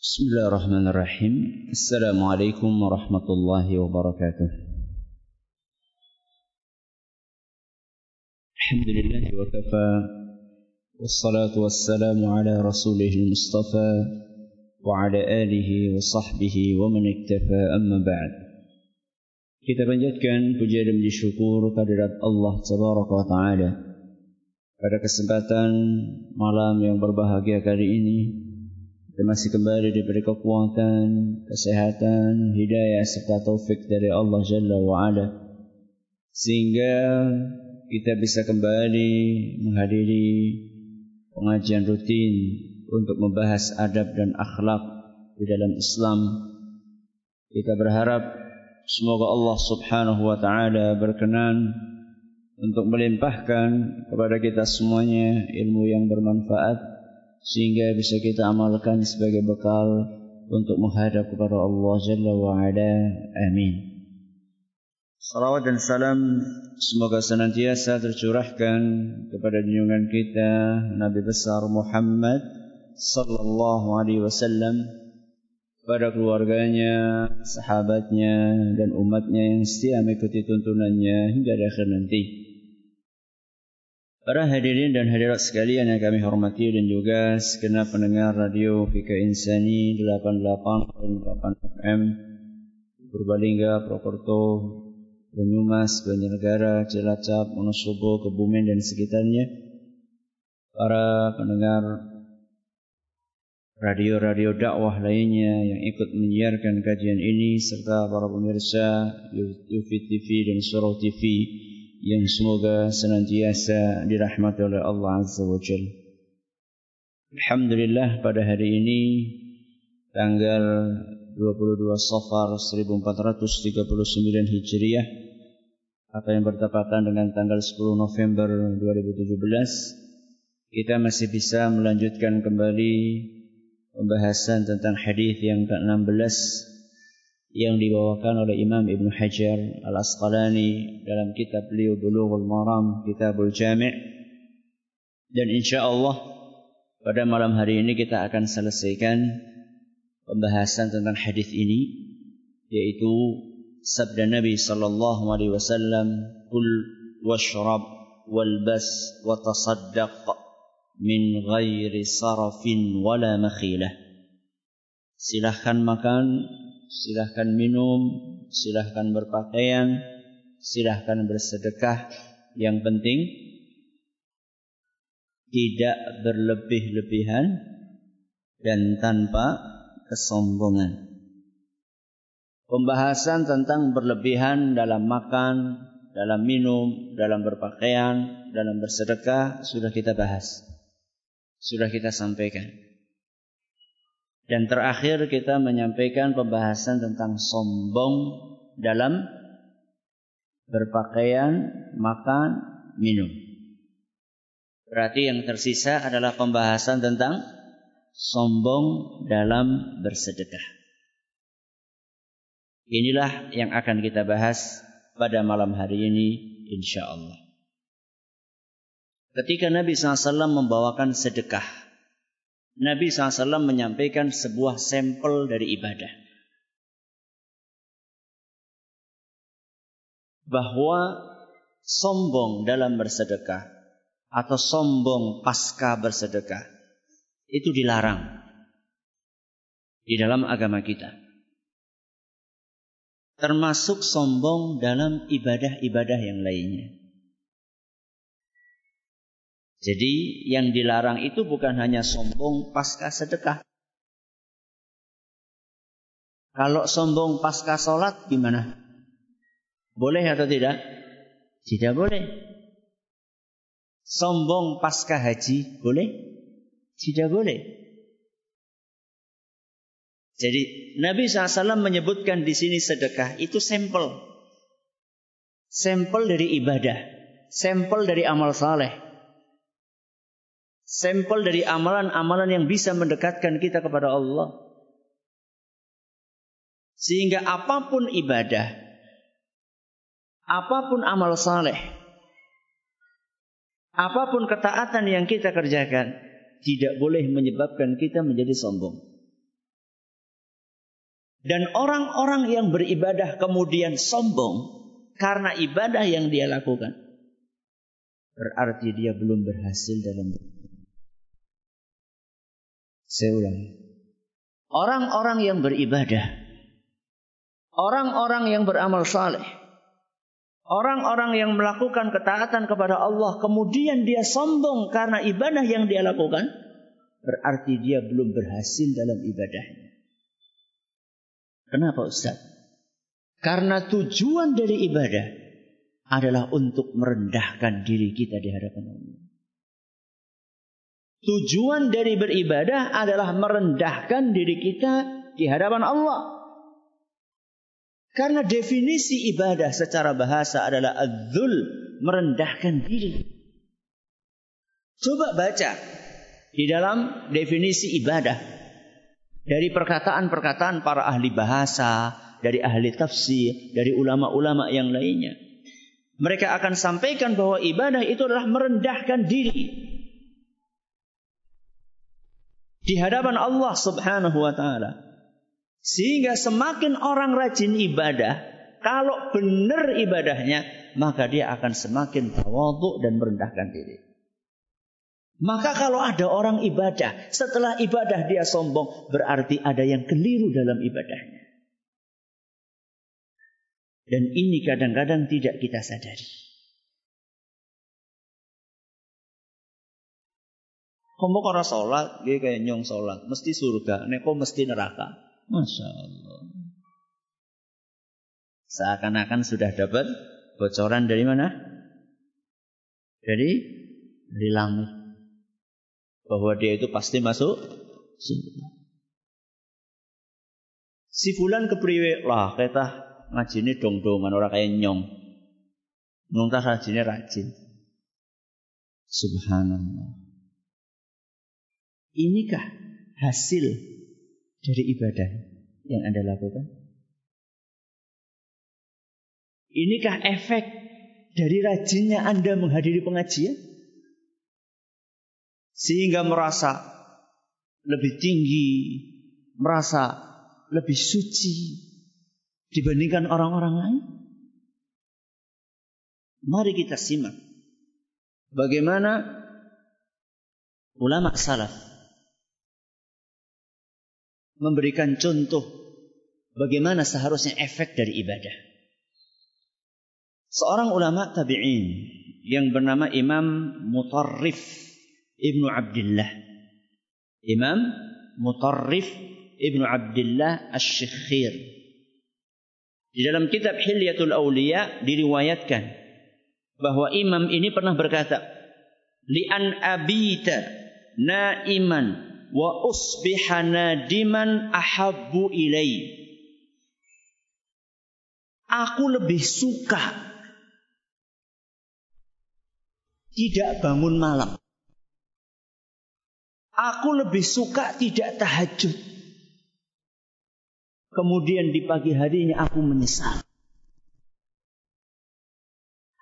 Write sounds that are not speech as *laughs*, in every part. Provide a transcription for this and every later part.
بسم الله الرحمن الرحيم السلام عليكم ورحمة الله وبركاته الحمد لله وكفى والصلاة والسلام على رسوله المصطفى وعلى آله وصحبه ومن اكتفى أما بعد Kita panjatkan puja dan puji syukur kehadirat Allah Tabaraka wa Ta'ala. Pada kesempatan malam yang berbahagia kali ini kita masih kembali diberi kekuatan, kesehatan, hidayah serta taufik dari Allah Jalla wa Ala sehingga kita bisa kembali menghadiri pengajian rutin untuk membahas adab dan akhlak di dalam Islam. Kita berharap Semoga Allah subhanahu wa ta'ala berkenan untuk melimpahkan kepada kita semuanya ilmu yang bermanfaat sehingga bisa kita amalkan sebagai bekal untuk menghadap kepada Allah Jalla wa Ala. Amin. Salawat dan salam semoga senantiasa tercurahkan kepada junjungan kita Nabi besar Muhammad sallallahu alaihi wasallam pada keluarganya, sahabatnya, dan umatnya yang setia mengikuti tuntunannya hingga akhir nanti. Para hadirin dan hadirat sekalian yang kami hormati dan juga segenap pendengar radio Fika Insani 88.8 FM Purbalingga, Prokerto, Banyumas, Banjarnegara, Cilacap, Wonosobo, Kebumen dan sekitarnya. Para pendengar radio-radio dakwah lainnya yang ikut menyiarkan kajian ini serta para pemirsa YouTube TV dan Surau TV yang semoga senantiasa dirahmati oleh Allah Azza wa Jal. Alhamdulillah pada hari ini tanggal 22 Safar 1439 Hijriah atau yang bertepatan dengan tanggal 10 November 2017 kita masih bisa melanjutkan kembali pembahasan tentang hadis yang ke-16 yang dibawakan oleh Imam Ibn Hajar Al-Asqalani dalam kitab beliau Bulughul Maram Kitabul Jami' dan insya Allah pada malam hari ini kita akan selesaikan pembahasan tentang hadis ini yaitu sabda Nabi sallallahu alaihi wasallam kul washrab walbas wa tasaddaq min ghairi sarafin wala makhilah. Silahkan makan, silahkan minum, silahkan berpakaian, silahkan bersedekah. Yang penting tidak berlebih-lebihan dan tanpa kesombongan. Pembahasan tentang berlebihan dalam makan, dalam minum, dalam berpakaian, dalam bersedekah sudah kita bahas sudah kita sampaikan. Dan terakhir kita menyampaikan pembahasan tentang sombong dalam berpakaian, makan, minum. Berarti yang tersisa adalah pembahasan tentang sombong dalam bersedekah. Inilah yang akan kita bahas pada malam hari ini insya Allah. Ketika Nabi SAW membawakan sedekah, Nabi SAW menyampaikan sebuah sampel dari ibadah. Bahwa sombong dalam bersedekah atau sombong pasca bersedekah itu dilarang di dalam agama kita. Termasuk sombong dalam ibadah-ibadah yang lainnya. Jadi yang dilarang itu bukan hanya sombong pasca sedekah. Kalau sombong pasca sholat gimana? Boleh atau tidak? Tidak boleh. Sombong pasca haji boleh? Tidak boleh. Jadi Nabi SAW menyebutkan di sini sedekah itu sampel. Sampel dari ibadah. Sampel dari amal saleh sampel dari amalan-amalan yang bisa mendekatkan kita kepada Allah. Sehingga apa pun ibadah, apa pun amal saleh, apa pun ketaatan yang kita kerjakan, tidak boleh menyebabkan kita menjadi sombong. Dan orang-orang yang beribadah kemudian sombong karena ibadah yang dia lakukan. Berarti dia belum berhasil dalam Saya ulangi. Orang-orang yang beribadah. Orang-orang yang beramal saleh. Orang-orang yang melakukan ketaatan kepada Allah. Kemudian dia sombong karena ibadah yang dia lakukan. Berarti dia belum berhasil dalam ibadahnya. Kenapa Ustaz? Karena tujuan dari ibadah adalah untuk merendahkan diri kita di hadapan Allah. Tujuan dari beribadah adalah merendahkan diri kita di hadapan Allah. Karena definisi ibadah secara bahasa adalah adzul, merendahkan diri. Coba baca di dalam definisi ibadah dari perkataan-perkataan para ahli bahasa, dari ahli tafsir, dari ulama-ulama yang lainnya. Mereka akan sampaikan bahwa ibadah itu adalah merendahkan diri di hadapan Allah Subhanahu wa taala. Sehingga semakin orang rajin ibadah, kalau benar ibadahnya, maka dia akan semakin tawadhu dan merendahkan diri. Maka kalau ada orang ibadah, setelah ibadah dia sombong, berarti ada yang keliru dalam ibadahnya. Dan ini kadang-kadang tidak kita sadari. Kamu kalau sholat, dia kayak nyong sholat, mesti surga, neko mesti neraka. Masya Allah. Seakan-akan sudah dapat bocoran dari mana? Dari dari langit bahwa dia itu pasti masuk surga. Si fulan kepriwe lah kita ngajine dong-dongan orang kayak nyong. Nyong ngajine rajin. Subhanallah. Inikah hasil dari ibadah yang Anda lakukan? Inikah efek dari rajinnya Anda menghadiri pengajian? sehingga merasa lebih tinggi, merasa lebih suci dibandingkan orang-orang lain? Mari kita simak bagaimana ulama salaf memberikan contoh bagaimana seharusnya efek dari ibadah. Seorang ulama tabi'in yang bernama Imam Mutarrif Ibnu Abdullah. Imam Mutarrif Ibnu Abdullah Asy-Syekhir. Di dalam kitab Hilyatul Auliya diriwayatkan bahwa imam ini pernah berkata, "Li an abita naiman wa usbiha nadiman ahabbu ilai." Aku lebih suka tidak bangun malam Aku lebih suka tidak tahajud. Kemudian di pagi harinya aku menyesal.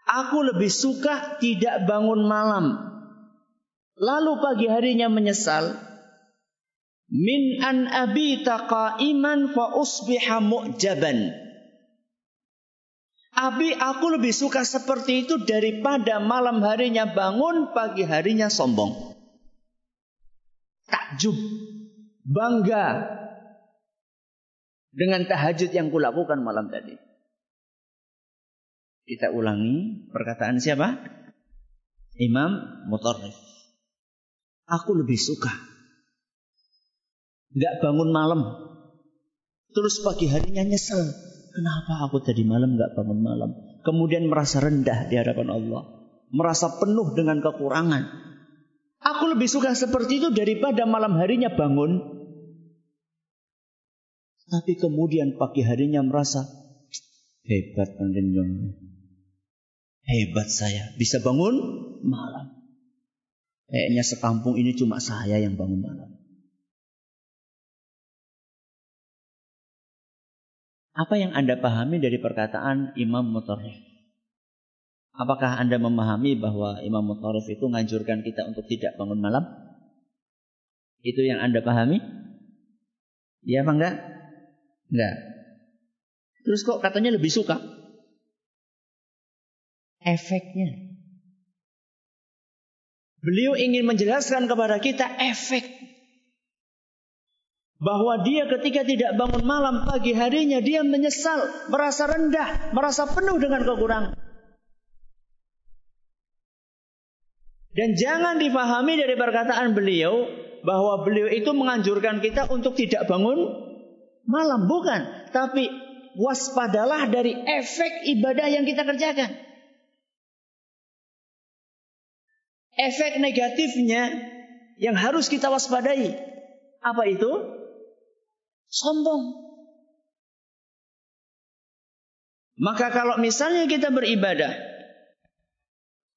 Aku lebih suka tidak bangun malam. Lalu pagi harinya menyesal. Min an abita qa'iman fa usbiha mu'jaban. Abi aku lebih suka seperti itu daripada malam harinya bangun, pagi harinya sombong takjub, bangga dengan tahajud yang kulakukan malam tadi. Kita ulangi perkataan siapa? Imam Mutarrif. Aku lebih suka nggak bangun malam, terus pagi harinya nyesel. Kenapa aku tadi malam nggak bangun malam? Kemudian merasa rendah di hadapan Allah, merasa penuh dengan kekurangan, Aku lebih suka seperti itu daripada malam harinya bangun. Tapi kemudian pagi harinya merasa hebat pendenjong. Hebat saya bisa bangun malam. Kayaknya sekampung ini cuma saya yang bangun malam. Apa yang Anda pahami dari perkataan Imam Mutarrif? Apakah Anda memahami bahwa Imam Mutarif itu menganjurkan kita untuk tidak bangun malam? Itu yang Anda pahami? Ya apa enggak? Enggak. Terus kok katanya lebih suka? Efeknya. Beliau ingin menjelaskan kepada kita efek bahwa dia ketika tidak bangun malam pagi harinya dia menyesal, merasa rendah, merasa penuh dengan kekurangan. Dan jangan difahami dari perkataan beliau bahwa beliau itu menganjurkan kita untuk tidak bangun malam, bukan, tapi waspadalah dari efek ibadah yang kita kerjakan. Efek negatifnya yang harus kita waspadai. Apa itu? Sombong. Maka kalau misalnya kita beribadah,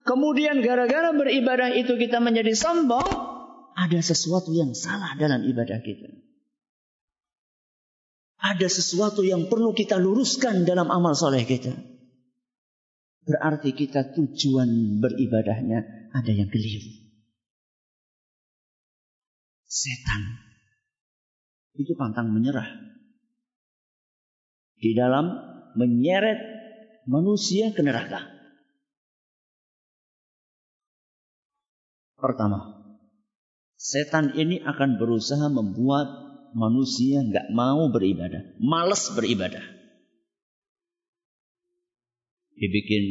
kemudian gara-gara beribadah itu kita menjadi sombong, ada sesuatu yang salah dalam ibadah kita. Ada sesuatu yang perlu kita luruskan dalam amal soleh kita. Berarti kita tujuan beribadahnya ada yang keliru. Setan itu pantang menyerah di dalam menyeret manusia ke neraka. Pertama, setan ini akan berusaha membuat manusia nggak mau beribadah, malas beribadah. Dibikin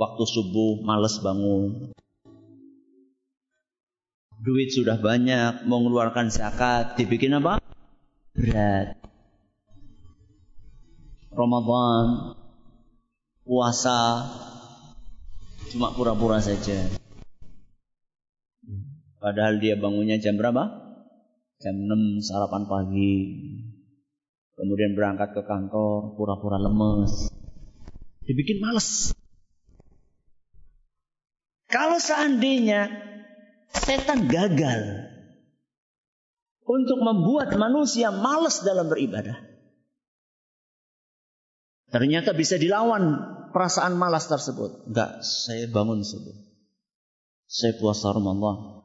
waktu subuh males bangun, duit sudah banyak, mengeluarkan zakat, dibikin apa? Berat. Ramadan, puasa, cuma pura-pura saja. Padahal dia bangunnya jam berapa? Jam 6 sarapan pagi. Kemudian berangkat ke kantor, pura-pura lemes. Dibikin males. Kalau seandainya setan gagal untuk membuat manusia malas dalam beribadah. Ternyata bisa dilawan perasaan malas tersebut. Enggak, saya bangun subuh. Saya puasa Ramadan.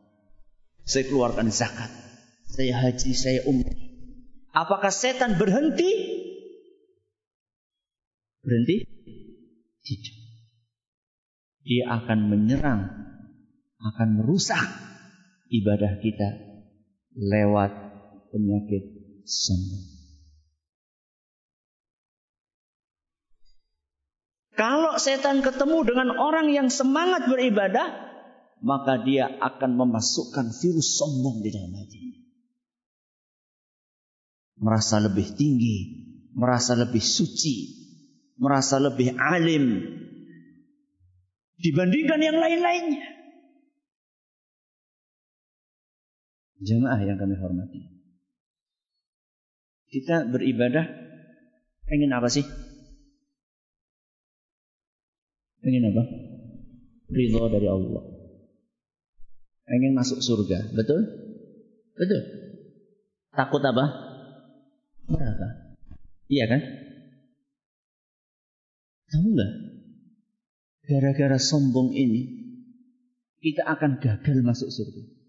Saya keluarkan zakat. Saya haji, saya umrah. Apakah setan berhenti? Berhenti? Tidak. Dia akan menyerang akan merusak ibadah kita lewat penyakit sombong. Kalau setan ketemu dengan orang yang semangat beribadah, maka dia akan memasukkan virus sombong di dalam hatinya. Merasa lebih tinggi, merasa lebih suci, merasa lebih alim dibandingkan yang lain-lainnya. Jemaah yang kami hormati. Kita beribadah ingin apa sih? Ingin apa? Ridho dari Allah. Ingin masuk surga, betul? Betul. Takut apa? Neraka. Iya kan? Tahu nggak? Gara-gara sombong ini, kita akan gagal masuk surga.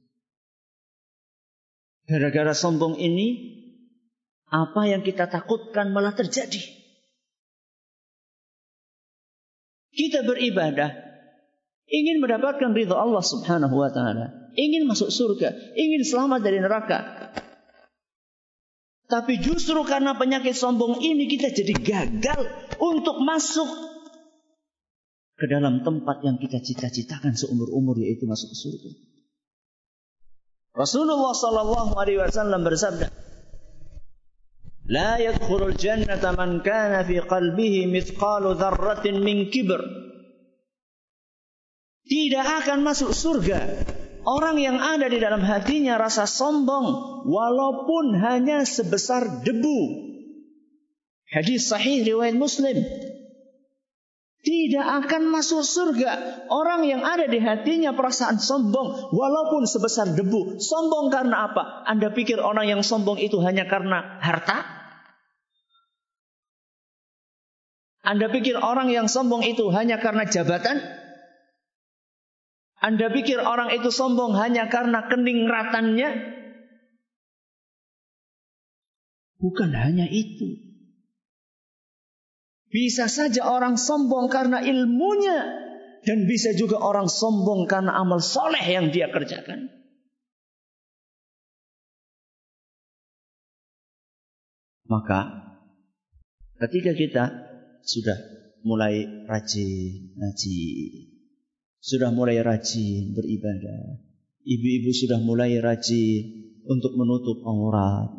Gara-gara sombong ini, apa yang kita takutkan malah terjadi. Kita beribadah, ingin mendapatkan ridha Allah subhanahu wa ta'ala. Ingin masuk surga, ingin selamat dari neraka. Tapi justru karena penyakit sombong ini kita jadi gagal untuk masuk ke dalam tempat yang kita cita-citakan seumur-umur yaitu masuk ke surga. Rasulullah sallallahu alaihi wasallam bersabda, "La yadkhulul jannata man kana fi qalbihi mithqalu dzarratin min kibr." Tidak akan masuk surga orang yang ada di dalam hatinya rasa sombong walaupun hanya sebesar debu. Hadis sahih riwayat Muslim. Tidak akan masuk surga orang yang ada di hatinya perasaan sombong walaupun sebesar debu. Sombong karena apa? Anda pikir orang yang sombong itu hanya karena harta? Anda pikir orang yang sombong itu hanya karena jabatan? Anda pikir orang itu sombong hanya karena keningratannya? Bukan hanya itu. Bisa saja orang sombong karena ilmunya. Dan bisa juga orang sombong karena amal soleh yang dia kerjakan. Maka ketika kita sudah mulai rajin ngaji, sudah mulai rajin beribadah, ibu-ibu sudah mulai rajin untuk menutup aurat,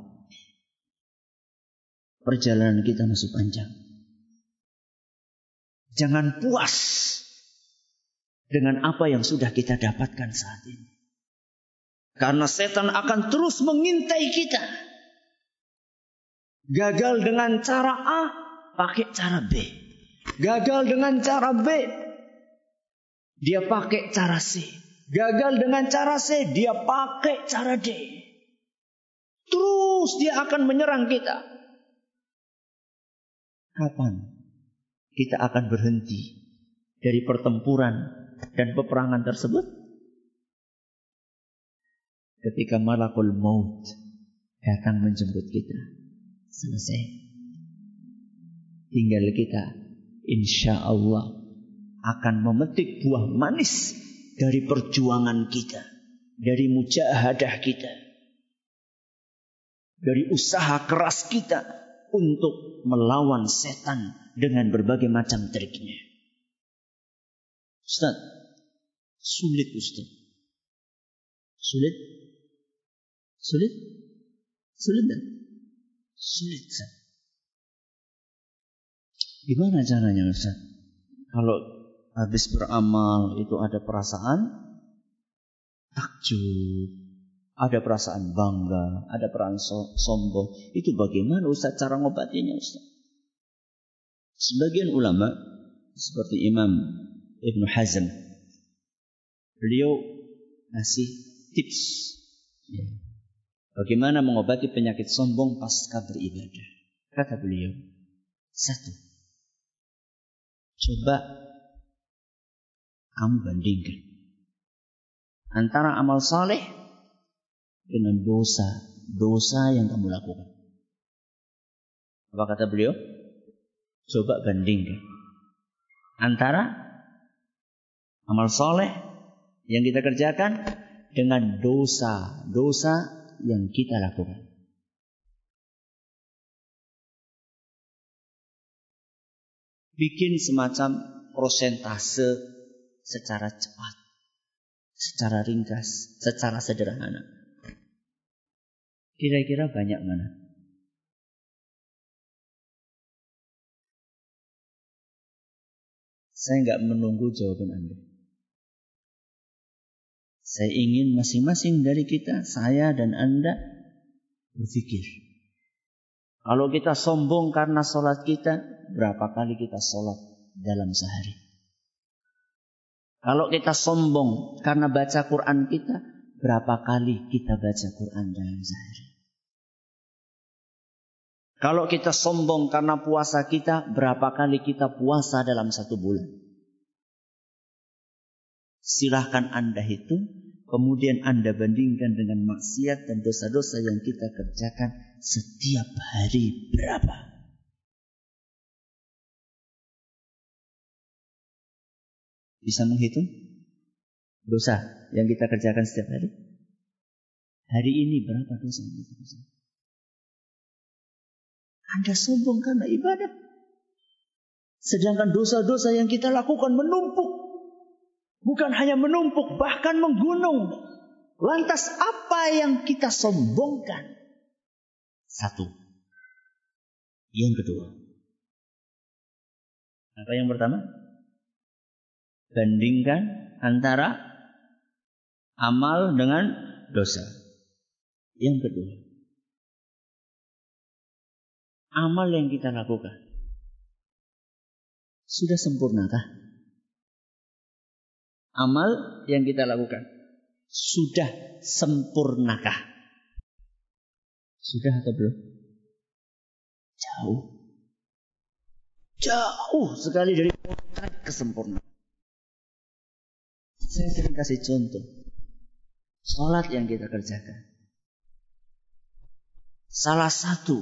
perjalanan kita masih panjang. Jangan puas dengan apa yang sudah kita dapatkan saat ini. Karena setan akan terus mengintai kita. Gagal dengan cara A, pakai cara B. Gagal dengan cara B, dia pakai cara C. Gagal dengan cara C, dia pakai cara D. Terus dia akan menyerang kita. Kapan kita akan berhenti dari pertempuran dan peperangan tersebut? Ketika malakul maut datang menjemput kita selesai. Tinggal kita insya Allah akan memetik buah manis dari perjuangan kita, dari mujahadah kita, dari usaha keras kita untuk melawan setan dengan berbagai macam triknya. Ustaz, sulit Ustaz. Sulit? Sulit? Sulit dan Sulit. Gimana caranya Ustaz? Kalau habis beramal itu ada perasaan takjub, ada perasaan bangga, ada perasaan sombong. Itu bagaimana Ustaz cara ngobatinya Ustaz? Sebagian ulama seperti Imam Ibn Hazm beliau ngasih tips ya. Bagaimana mengobati penyakit sombong pasca beribadah? Kata beliau, satu, coba kamu bandingkan antara amal saleh dengan dosa dosa yang kamu lakukan. Apa kata beliau? Coba bandingkan antara amal soleh yang kita kerjakan dengan dosa-dosa yang kita lakukan. Bikin semacam prosentase secara cepat, secara ringkas, secara sederhana. Kira-kira banyak mana? Saya nggak menunggu jawaban Anda. Saya ingin masing-masing dari kita, saya dan Anda berpikir. Kalau kita sombong karena sholat kita, berapa kali kita sholat dalam sehari? Kalau kita sombong karena baca Quran kita, berapa kali kita baca Quran dalam sehari? Kalau kita sombong karena puasa kita, berapa kali kita puasa dalam satu bulan? Silahkan Anda hitung Kemudian Anda bandingkan dengan maksiat dan dosa-dosa yang kita kerjakan setiap hari berapa? Bisa menghitung dosa yang kita kerjakan setiap hari? Hari ini berapa dosa yang kita kerjakan? Anda sombong karena ibadah. Sedangkan dosa-dosa yang kita lakukan menumpuk Bukan hanya menumpuk, bahkan menggunung. Lantas apa yang kita sombongkan? Satu. Yang kedua. Apa yang pertama? Bandingkan antara amal dengan dosa. Yang kedua. Amal yang kita lakukan. Sudah sempurnakah? amal yang kita lakukan sudah sempurnakah? Sudah atau belum? Jauh. Jauh sekali dari kesempurnaan. Saya sering kasih contoh. Sholat yang kita kerjakan. Salah satu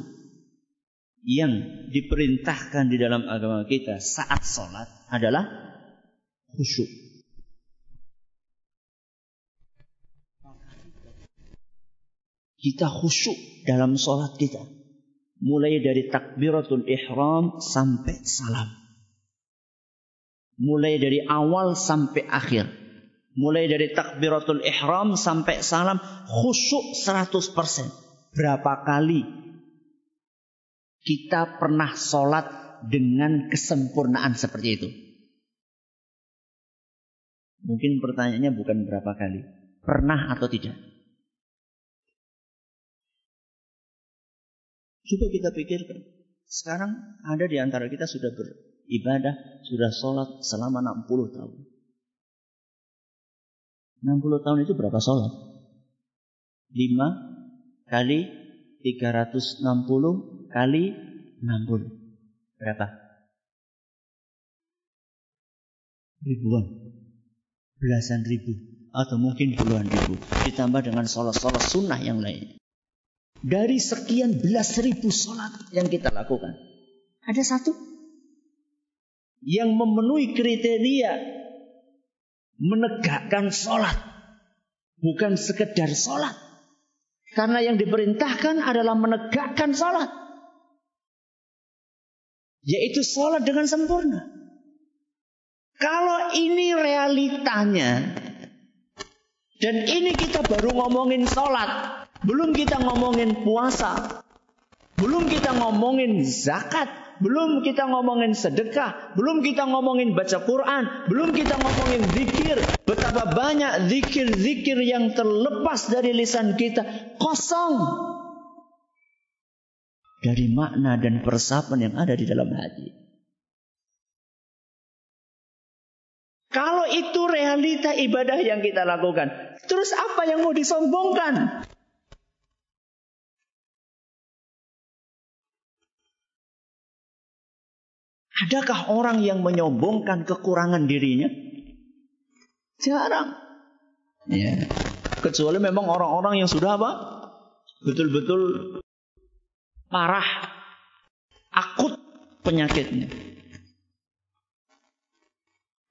yang diperintahkan di dalam agama kita saat sholat adalah khusyuk. Kita khusyuk dalam sholat kita. Mulai dari takbiratul ihram sampai salam. Mulai dari awal sampai akhir. Mulai dari takbiratul ihram sampai salam. Khusyuk 100%. Berapa kali kita pernah sholat dengan kesempurnaan seperti itu? Mungkin pertanyaannya bukan berapa kali. Pernah atau tidak? Coba kita pikirkan. Sekarang ada di antara kita sudah beribadah, sudah sholat selama 60 tahun. 60 tahun itu berapa sholat? 5 kali 360 kali 60. Berapa? Ribuan. Belasan ribu. Atau mungkin puluhan ribu. Ditambah dengan sholat-sholat sunnah yang lain. Dari sekian belas ribu sholat yang kita lakukan. Ada satu yang memenuhi kriteria menegakkan sholat. Bukan sekedar sholat. Karena yang diperintahkan adalah menegakkan sholat. Yaitu sholat dengan sempurna. Kalau ini realitanya. Dan ini kita baru ngomongin sholat. Belum kita ngomongin puasa. Belum kita ngomongin zakat. Belum kita ngomongin sedekah. Belum kita ngomongin baca Quran. Belum kita ngomongin zikir. Betapa banyak zikir-zikir yang terlepas dari lisan kita. Kosong. Dari makna dan persapan yang ada di dalam hati. Kalau itu realita ibadah yang kita lakukan. Terus apa yang mau disombongkan? Adakah orang yang menyombongkan kekurangan dirinya? Jarang. Ya. Kecuali memang orang-orang yang sudah apa? Betul-betul parah, akut penyakitnya.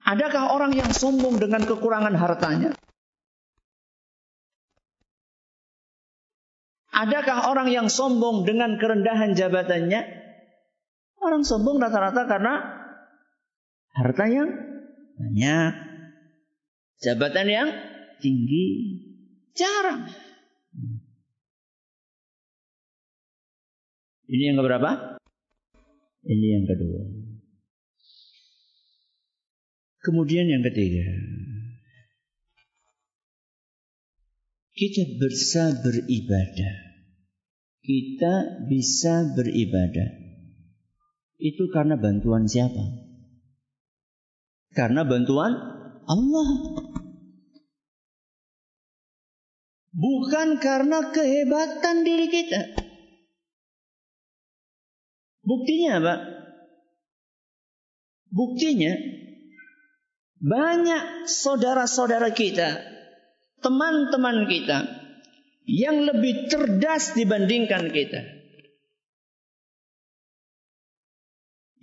Adakah orang yang sombong dengan kekurangan hartanya? Adakah orang yang sombong dengan kerendahan jabatannya? Orang sombong rata-rata karena harta yang banyak, jabatan yang tinggi, jarang. Ini yang keberapa? Ini yang kedua. Kemudian yang ketiga. Kita bisa beribadah. Kita bisa beribadah itu karena bantuan siapa? Karena bantuan Allah. Bukan karena kehebatan diri kita. Buktinya apa? Buktinya banyak saudara-saudara kita, teman-teman kita yang lebih cerdas dibandingkan kita.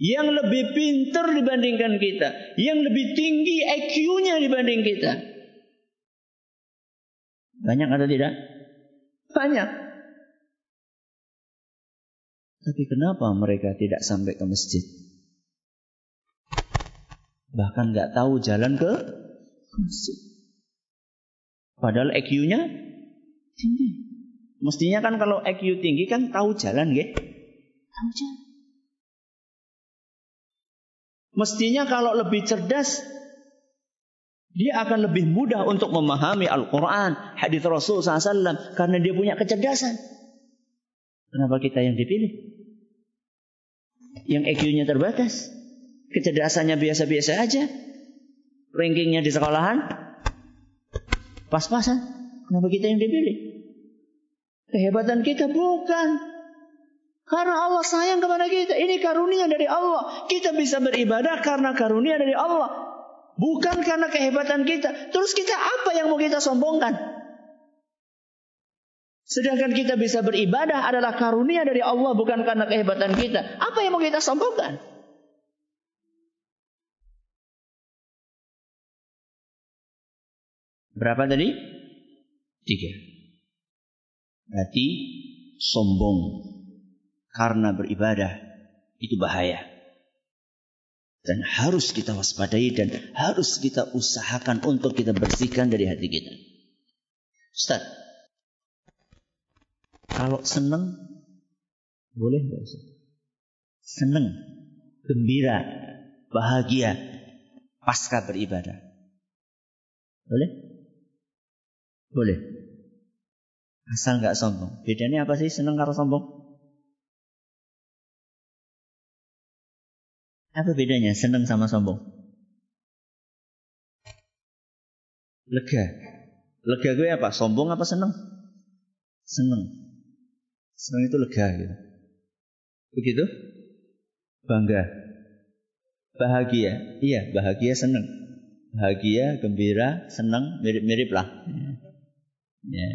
yang lebih pintar dibandingkan kita, yang lebih tinggi IQ-nya dibanding kita. Banyak atau tidak? Banyak. Tapi kenapa mereka tidak sampai ke masjid? Bahkan nggak tahu jalan ke masjid. Padahal IQ-nya tinggi. Mestinya kan kalau IQ tinggi kan tahu jalan, ya? Tahu jalan. Mestinya kalau lebih cerdas, dia akan lebih mudah untuk memahami Al-Quran, hadis Rasul SAW, karena dia punya kecerdasan. Kenapa kita yang dipilih? Yang EQ-nya terbatas, kecerdasannya biasa-biasa aja, rankingnya di sekolahan, pas-pasan. Kenapa kita yang dipilih? Kehebatan kita bukan karena Allah sayang kepada kita. Ini karunia dari Allah. Kita bisa beribadah karena karunia dari Allah. Bukan karena kehebatan kita. Terus kita apa yang mau kita sombongkan? Sedangkan kita bisa beribadah adalah karunia dari Allah bukan karena kehebatan kita. Apa yang mau kita sombongkan? Berapa tadi? Tiga. Berarti sombong karena beribadah itu bahaya. Dan harus kita waspadai dan harus kita usahakan untuk kita bersihkan dari hati kita. Ustaz, kalau senang boleh nggak Ustaz? Senang, gembira, bahagia pasca beribadah. Boleh? Boleh. Asal nggak sombong. Bedanya apa sih senang karo sombong? Apa bedanya senang sama sombong? Lega. Lega gue apa? Sombong apa senang? Senang. Senang itu lega gitu. Begitu? Bangga. Bahagia. Iya, bahagia senang. Bahagia, gembira, senang, mirip-mirip lah. Ya.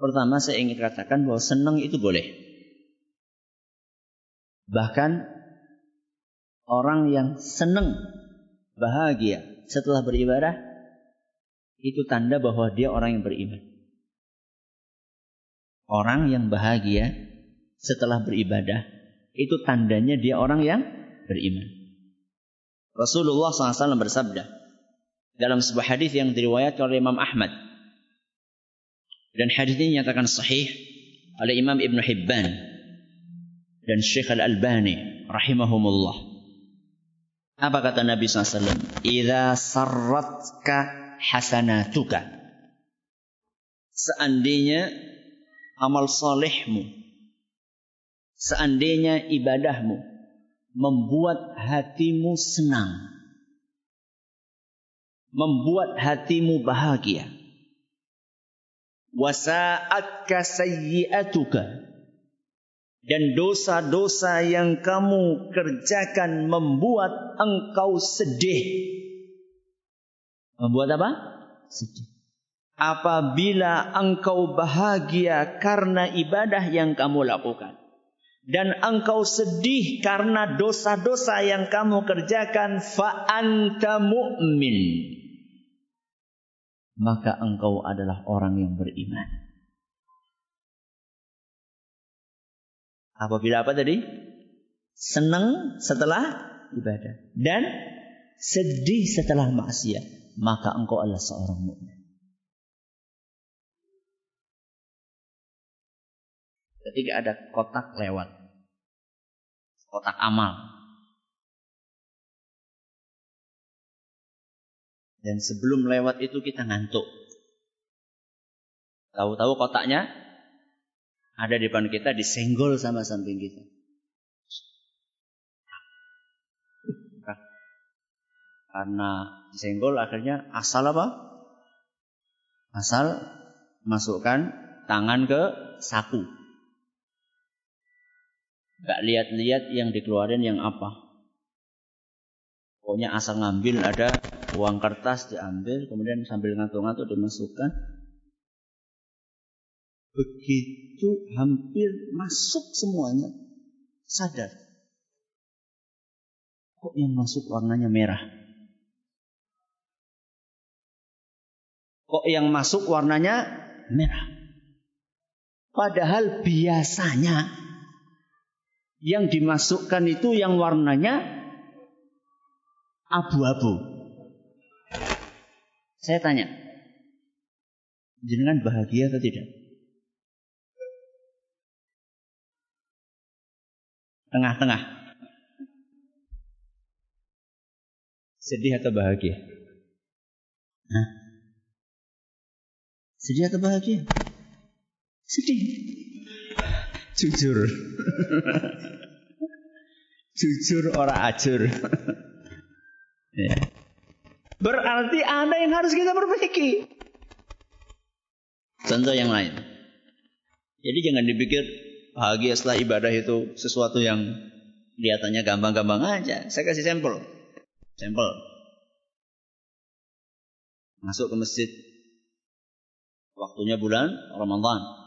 Pertama saya ingin katakan bahwa senang itu boleh. Bahkan orang yang senang, bahagia setelah beribadah, itu tanda bahwa dia orang yang beriman. Orang yang bahagia setelah beribadah, itu tandanya dia orang yang beriman. Rasulullah SAW bersabda dalam sebuah hadis yang diriwayatkan oleh Imam Ahmad dan hadis ini nyatakan sahih oleh Imam Ibn Hibban dan Syekh Al-Albani rahimahumullah. Apa kata Nabi SAW? Iza sarratka hasanatuka. Seandainya amal solehmu, seandainya ibadahmu membuat hatimu senang, membuat hatimu bahagia. Wasa'atka sayyi'atuka dan dosa-dosa yang kamu kerjakan membuat engkau sedih. Membuat apa? Sedih. Apabila engkau bahagia karena ibadah yang kamu lakukan. Dan engkau sedih karena dosa-dosa yang kamu kerjakan. Fa'anta mu'min. Maka engkau adalah orang yang beriman. Apabila apa tadi? Senang setelah ibadah dan sedih setelah maksiat, maka engkau adalah seorang mukmin. Ketika ada kotak lewat, kotak amal, dan sebelum lewat itu kita ngantuk. Tahu-tahu kotaknya ada di depan kita disenggol sama samping kita. Karena disenggol akhirnya asal apa? Asal masukkan tangan ke saku. Gak lihat-lihat yang dikeluarin yang apa. Pokoknya asal ngambil ada uang kertas diambil, kemudian sambil ngantuk-ngantuk dimasukkan, Begitu hampir masuk semuanya, sadar. Kok yang masuk warnanya merah? Kok yang masuk warnanya merah? Padahal biasanya yang dimasukkan itu yang warnanya abu-abu. Saya tanya, jenengan bahagia atau tidak? Tengah-tengah. Sedih atau bahagia? Hah? Sedih atau bahagia? Sedih. Jujur. Jujur orang ajur. ya. Berarti ada yang harus kita perbaiki. Contoh yang lain. Jadi jangan dipikir bahagia setelah ibadah itu sesuatu yang kelihatannya gampang-gampang aja. Saya kasih sampel. Sampel. Masuk ke masjid. Waktunya bulan Ramadan.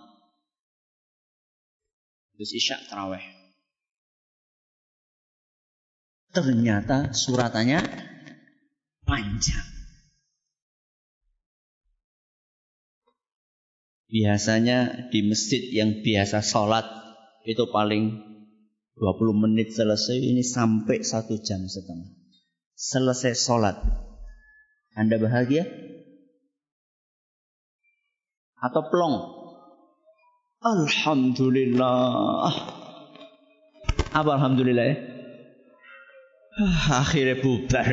Terus Isya terawih. Ternyata suratannya panjang. Biasanya di masjid yang biasa sholat itu paling 20 menit selesai ini sampai satu jam setengah. Selesai sholat. Anda bahagia? Atau plong? Alhamdulillah. Apa Alhamdulillah ya? Ah, akhirnya bubar.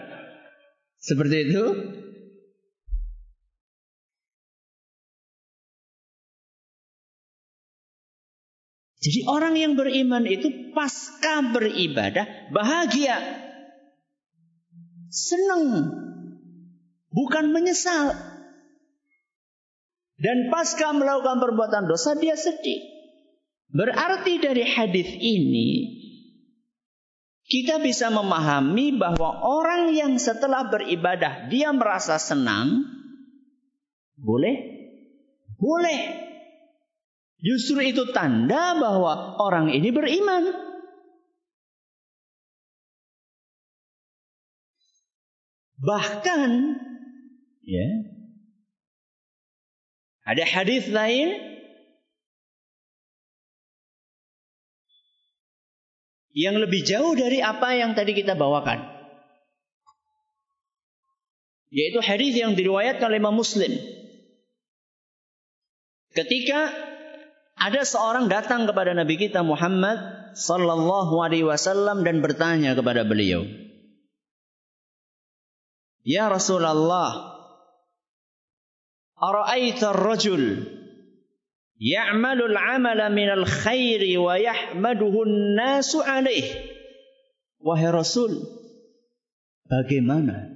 *laughs* Seperti itu? Jadi orang yang beriman itu pasca beribadah bahagia. Senang. Bukan menyesal. Dan pasca melakukan perbuatan dosa dia sedih. Berarti dari hadis ini kita bisa memahami bahwa orang yang setelah beribadah dia merasa senang boleh boleh Justru itu tanda bahwa orang ini beriman. Bahkan ya ada hadis lain yang lebih jauh dari apa yang tadi kita bawakan. Yaitu hadis yang diriwayatkan oleh Imam Muslim. Ketika ada seorang datang kepada Nabi kita Muhammad sallallahu alaihi wasallam dan bertanya kepada beliau, "Ya Rasulullah, ara'aita ar-rajul ya'malu al-'amala min al-khairi wa yahmaduhu an-nasu 'alaih?" Wahai Rasul, bagaimana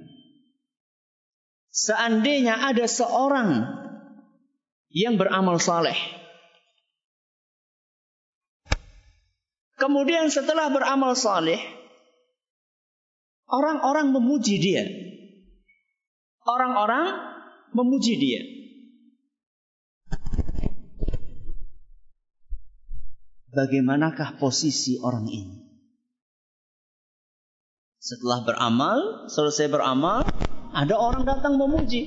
seandainya ada seorang yang beramal saleh Kemudian setelah beramal saleh, orang-orang memuji dia. Orang-orang memuji dia. Bagaimanakah posisi orang ini? Setelah beramal, selesai beramal, ada orang datang memuji.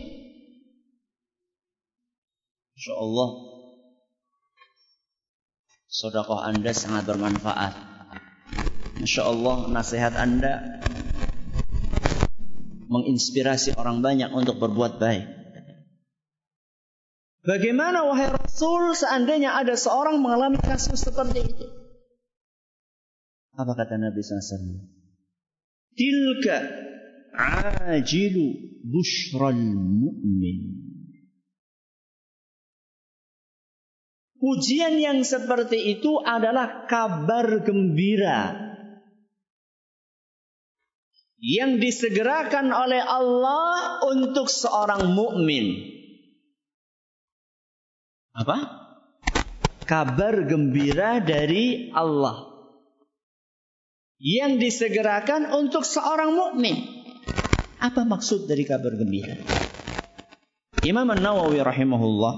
Insya Allah Sodakoh Anda sangat bermanfaat. Masya Allah nasihat Anda menginspirasi orang banyak untuk berbuat baik. Bagaimana wahai Rasul seandainya ada seorang mengalami kasus seperti itu? Apa kata Nabi SAW? Tilka ajilu bushral mu'min. Pujian yang seperti itu adalah kabar gembira yang disegerakan oleh Allah untuk seorang mukmin. Apa? Kabar gembira dari Allah yang disegerakan untuk seorang mukmin. Apa maksud dari kabar gembira? Imam An-Nawawi rahimahullah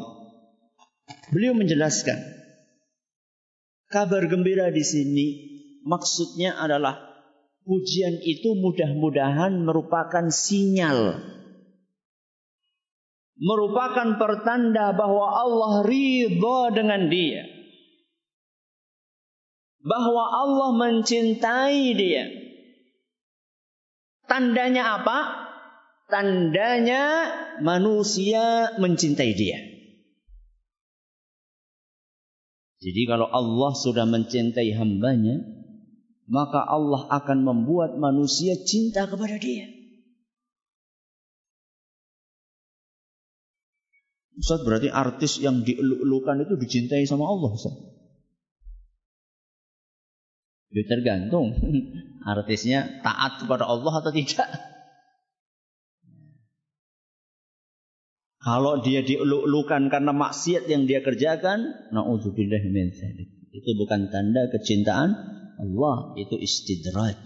Beliau menjelaskan kabar gembira di sini maksudnya adalah pujian itu mudah-mudahan merupakan sinyal merupakan pertanda bahwa Allah ridha dengan dia. Bahwa Allah mencintai dia. Tandanya apa? Tandanya manusia mencintai dia. Jadi kalau Allah sudah mencintai hambanya, maka Allah akan membuat manusia cinta kepada dia. Ustaz berarti artis yang dieluk-elukan itu dicintai sama Allah Ustaz. Ya tergantung *laughs* artisnya taat kepada Allah atau tidak. Kalau dia dieluk-elukan karena maksiat yang dia kerjakan, naudzubillah min Itu bukan tanda kecintaan Allah, itu istidraj.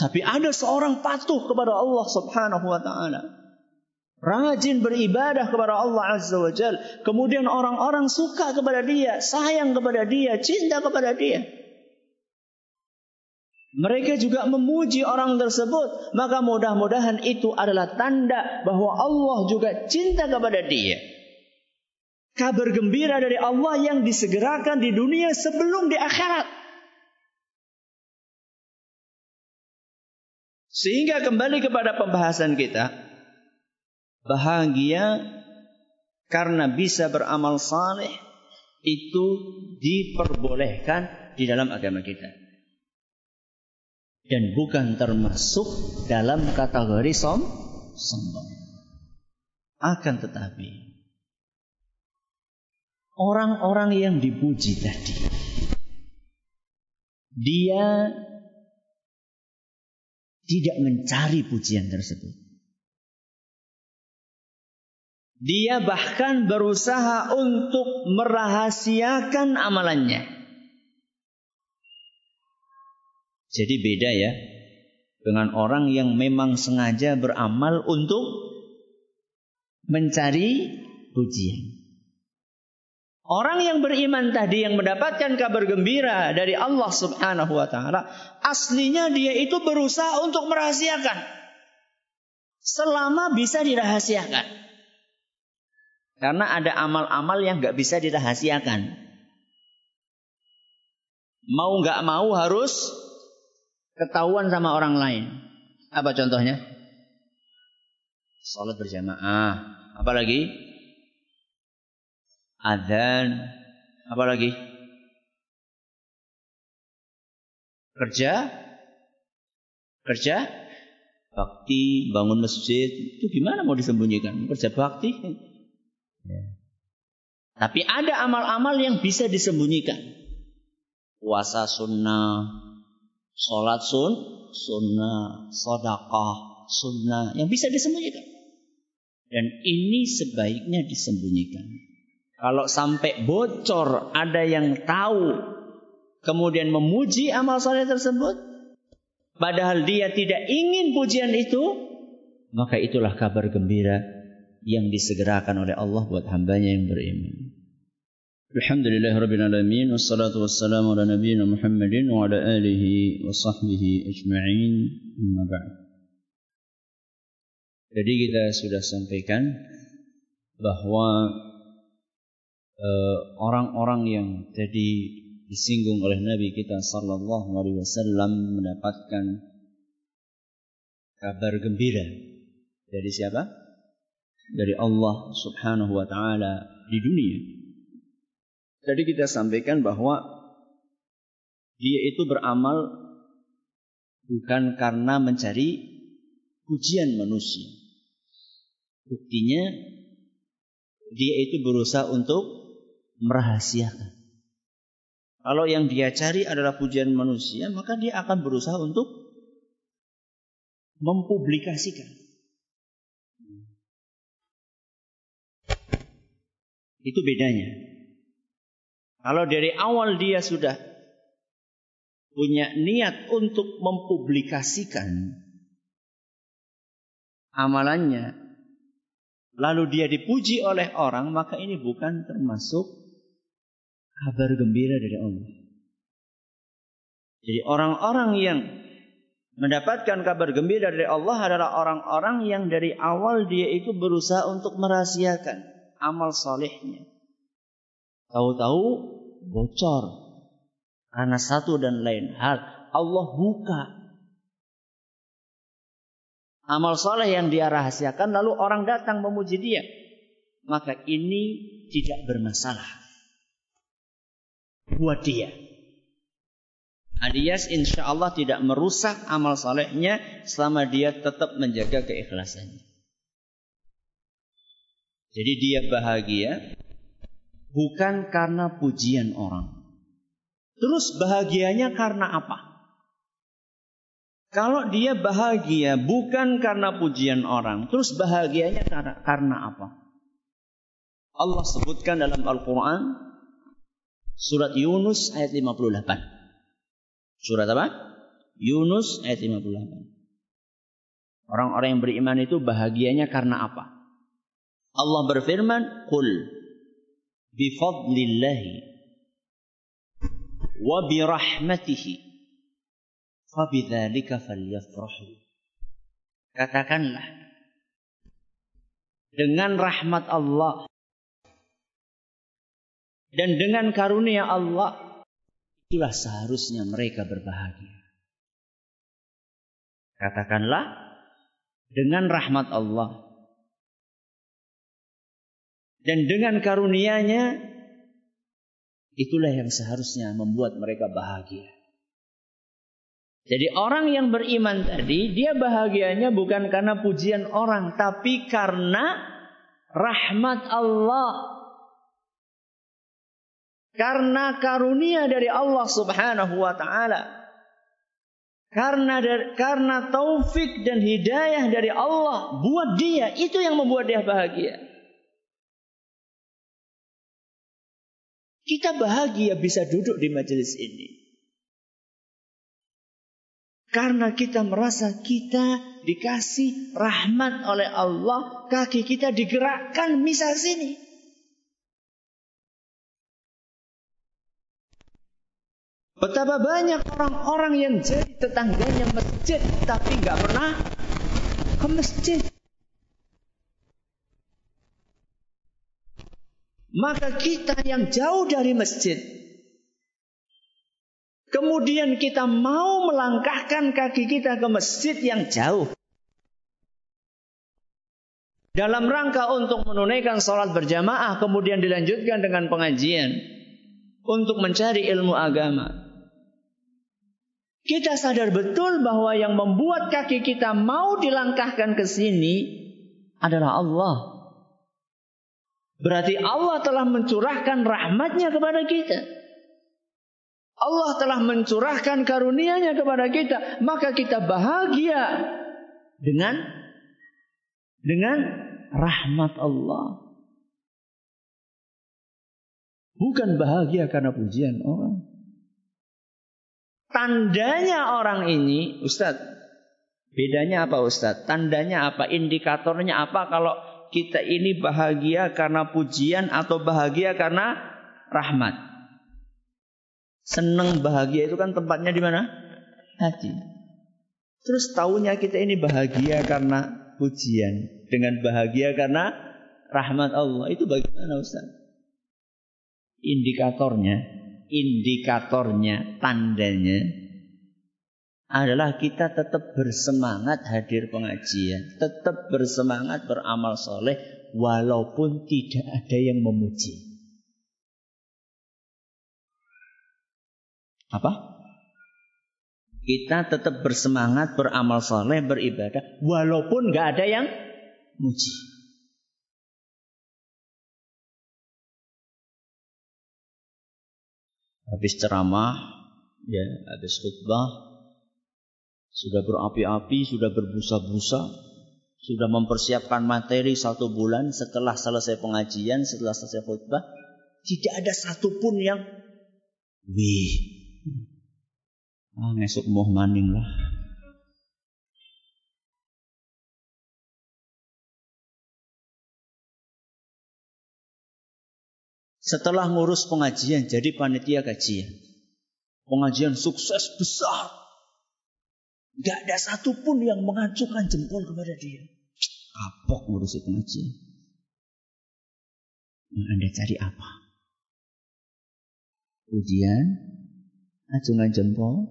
Tapi ada seorang patuh kepada Allah Subhanahu wa taala. Rajin beribadah kepada Allah Azza wa Jal. Kemudian orang-orang suka kepada dia, sayang kepada dia, cinta kepada dia. Mereka juga memuji orang tersebut, maka mudah-mudahan itu adalah tanda bahwa Allah juga cinta kepada dia. Kabar gembira dari Allah yang disegerakan di dunia sebelum di akhirat. Sehingga kembali kepada pembahasan kita, bahagia karena bisa beramal saleh itu diperbolehkan di dalam agama kita dan bukan termasuk dalam kategori som sombong. Akan tetapi orang-orang yang dipuji tadi dia tidak mencari pujian tersebut. Dia bahkan berusaha untuk merahasiakan amalannya. Jadi beda ya dengan orang yang memang sengaja beramal untuk mencari pujian. Orang yang beriman tadi yang mendapatkan kabar gembira dari Allah Subhanahu wa taala, aslinya dia itu berusaha untuk merahasiakan. Selama bisa dirahasiakan. Karena ada amal-amal yang nggak bisa dirahasiakan. Mau nggak mau harus ketahuan sama orang lain. Apa contohnya? Salat berjamaah. Apa lagi? Adzan. Apa lagi? Kerja? Kerja? Bakti, bangun masjid. Itu gimana mau disembunyikan? Kerja bakti. Ya. Tapi ada amal-amal yang bisa disembunyikan. Puasa sunnah, Sholat sun, sunnah, sodakah, sunnah yang bisa disembunyikan. Dan ini sebaiknya disembunyikan. Kalau sampai bocor ada yang tahu kemudian memuji amal soleh tersebut, padahal dia tidak ingin pujian itu, maka itulah kabar gembira yang disegerakan oleh Allah buat hambanya yang beriman. Alhamdulillah Rabbil Alamin Wassalatu wassalamu ala nabiyina Muhammadin Wa ala alihi wa sahbihi ajma'in Amma ba'd Jadi kita sudah sampaikan Bahwa eh, Orang-orang uh, yang tadi disinggung oleh Nabi kita Sallallahu Alaihi Wasallam Mendapatkan Kabar gembira Dari siapa? Dari Allah Subhanahu Wa Taala di dunia. Jadi kita sampaikan bahwa dia itu beramal bukan karena mencari pujian manusia. Buktinya dia itu berusaha untuk merahasiakan. Kalau yang dia cari adalah pujian manusia, maka dia akan berusaha untuk mempublikasikan. Itu bedanya. Kalau dari awal dia sudah punya niat untuk mempublikasikan amalannya, lalu dia dipuji oleh orang, maka ini bukan termasuk kabar gembira dari Allah. Jadi orang-orang yang mendapatkan kabar gembira dari Allah adalah orang-orang yang dari awal dia itu berusaha untuk merahasiakan amal solehnya. Tahu-tahu bocor. Karena satu dan lain hal. Allah buka. Amal soleh yang dia rahasiakan lalu orang datang memuji dia. Maka ini tidak bermasalah. Buat dia. Alias insya Allah tidak merusak amal solehnya selama dia tetap menjaga keikhlasannya. Jadi dia bahagia bukan karena pujian orang. Terus bahagianya karena apa? Kalau dia bahagia bukan karena pujian orang, terus bahagianya karena, karena apa? Allah sebutkan dalam Al-Quran surat Yunus ayat 58. Surat apa? Yunus ayat 58. Orang-orang yang beriman itu bahagianya karena apa? Allah berfirman, "Qul bifadlillahi wa birahmatihi fabidzalika falyafrahu." Katakanlah dengan rahmat Allah dan dengan karunia Allah itulah seharusnya mereka berbahagia. Katakanlah dengan rahmat Allah dan dengan karunia-Nya itulah yang seharusnya membuat mereka bahagia. Jadi orang yang beriman tadi dia bahagianya bukan karena pujian orang tapi karena rahmat Allah. Karena karunia dari Allah Subhanahu wa taala. Karena karena taufik dan hidayah dari Allah buat dia itu yang membuat dia bahagia. Kita bahagia bisa duduk di majelis ini. Karena kita merasa kita dikasih rahmat oleh Allah, kaki kita digerakkan misal sini. Betapa banyak orang-orang yang jadi tetangganya masjid tapi nggak pernah ke masjid. Maka kita yang jauh dari masjid, kemudian kita mau melangkahkan kaki kita ke masjid yang jauh. Dalam rangka untuk menunaikan sholat berjamaah, kemudian dilanjutkan dengan pengajian untuk mencari ilmu agama. Kita sadar betul bahwa yang membuat kaki kita mau dilangkahkan ke sini adalah Allah. Berarti Allah telah mencurahkan rahmatnya kepada kita. Allah telah mencurahkan karunia-Nya kepada kita, maka kita bahagia dengan dengan rahmat Allah. Bukan bahagia karena pujian orang. Tandanya orang ini, Ustadz, bedanya apa Ustadz? Tandanya apa? Indikatornya apa kalau kita ini bahagia karena pujian atau bahagia karena rahmat? Seneng bahagia itu kan tempatnya di mana? Hati. Terus tahunya kita ini bahagia karena pujian. Dengan bahagia karena rahmat Allah. Itu bagaimana Ustaz? Indikatornya indikatornya, tandanya adalah kita tetap bersemangat hadir pengajian, tetap bersemangat beramal soleh walaupun tidak ada yang memuji. Apa? Kita tetap bersemangat beramal soleh, beribadah, walaupun nggak ada yang muji. habis ceramah, ya, habis khutbah, sudah berapi-api, sudah berbusa-busa, sudah mempersiapkan materi satu bulan setelah selesai pengajian, setelah selesai khutbah, tidak ada satupun yang, wih, ah ngesuk mau maning lah. Setelah ngurus pengajian, jadi panitia kajian. Pengajian sukses besar. Gak ada satupun yang mengacukan jempol kepada dia. Kapok ngurusi pengajian. Yang Anda cari apa? Ujian, acungan jempol.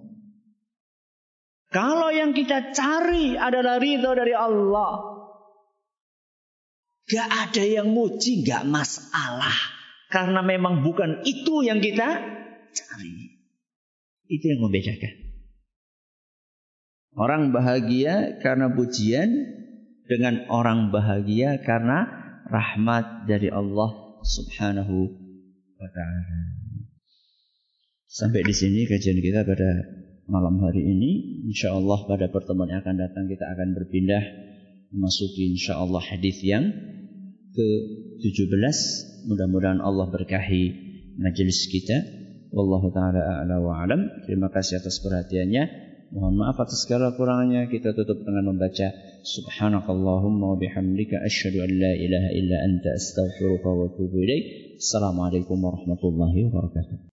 Kalau yang kita cari adalah ridho dari Allah. Gak ada yang muji, gak masalah. Karena memang bukan itu yang kita cari. Itu yang membedakan. Orang bahagia karena pujian dengan orang bahagia karena rahmat dari Allah Subhanahu wa taala. Sampai di sini kajian kita pada malam hari ini. Insya Allah pada pertemuan yang akan datang kita akan berpindah memasuki insya Allah hadis yang ke-17 Mudah-mudahan Allah berkahi majelis kita. Wallahu taala a'la wa alam. Terima kasih atas perhatiannya. Mohon maaf atas segala kurangannya. Kita tutup dengan membaca Subhanakallahumma wa bihamdika asyhadu an la ilaha illa anta astaghfiruka wa atubu ilaik. Assalamualaikum warahmatullahi wabarakatuh.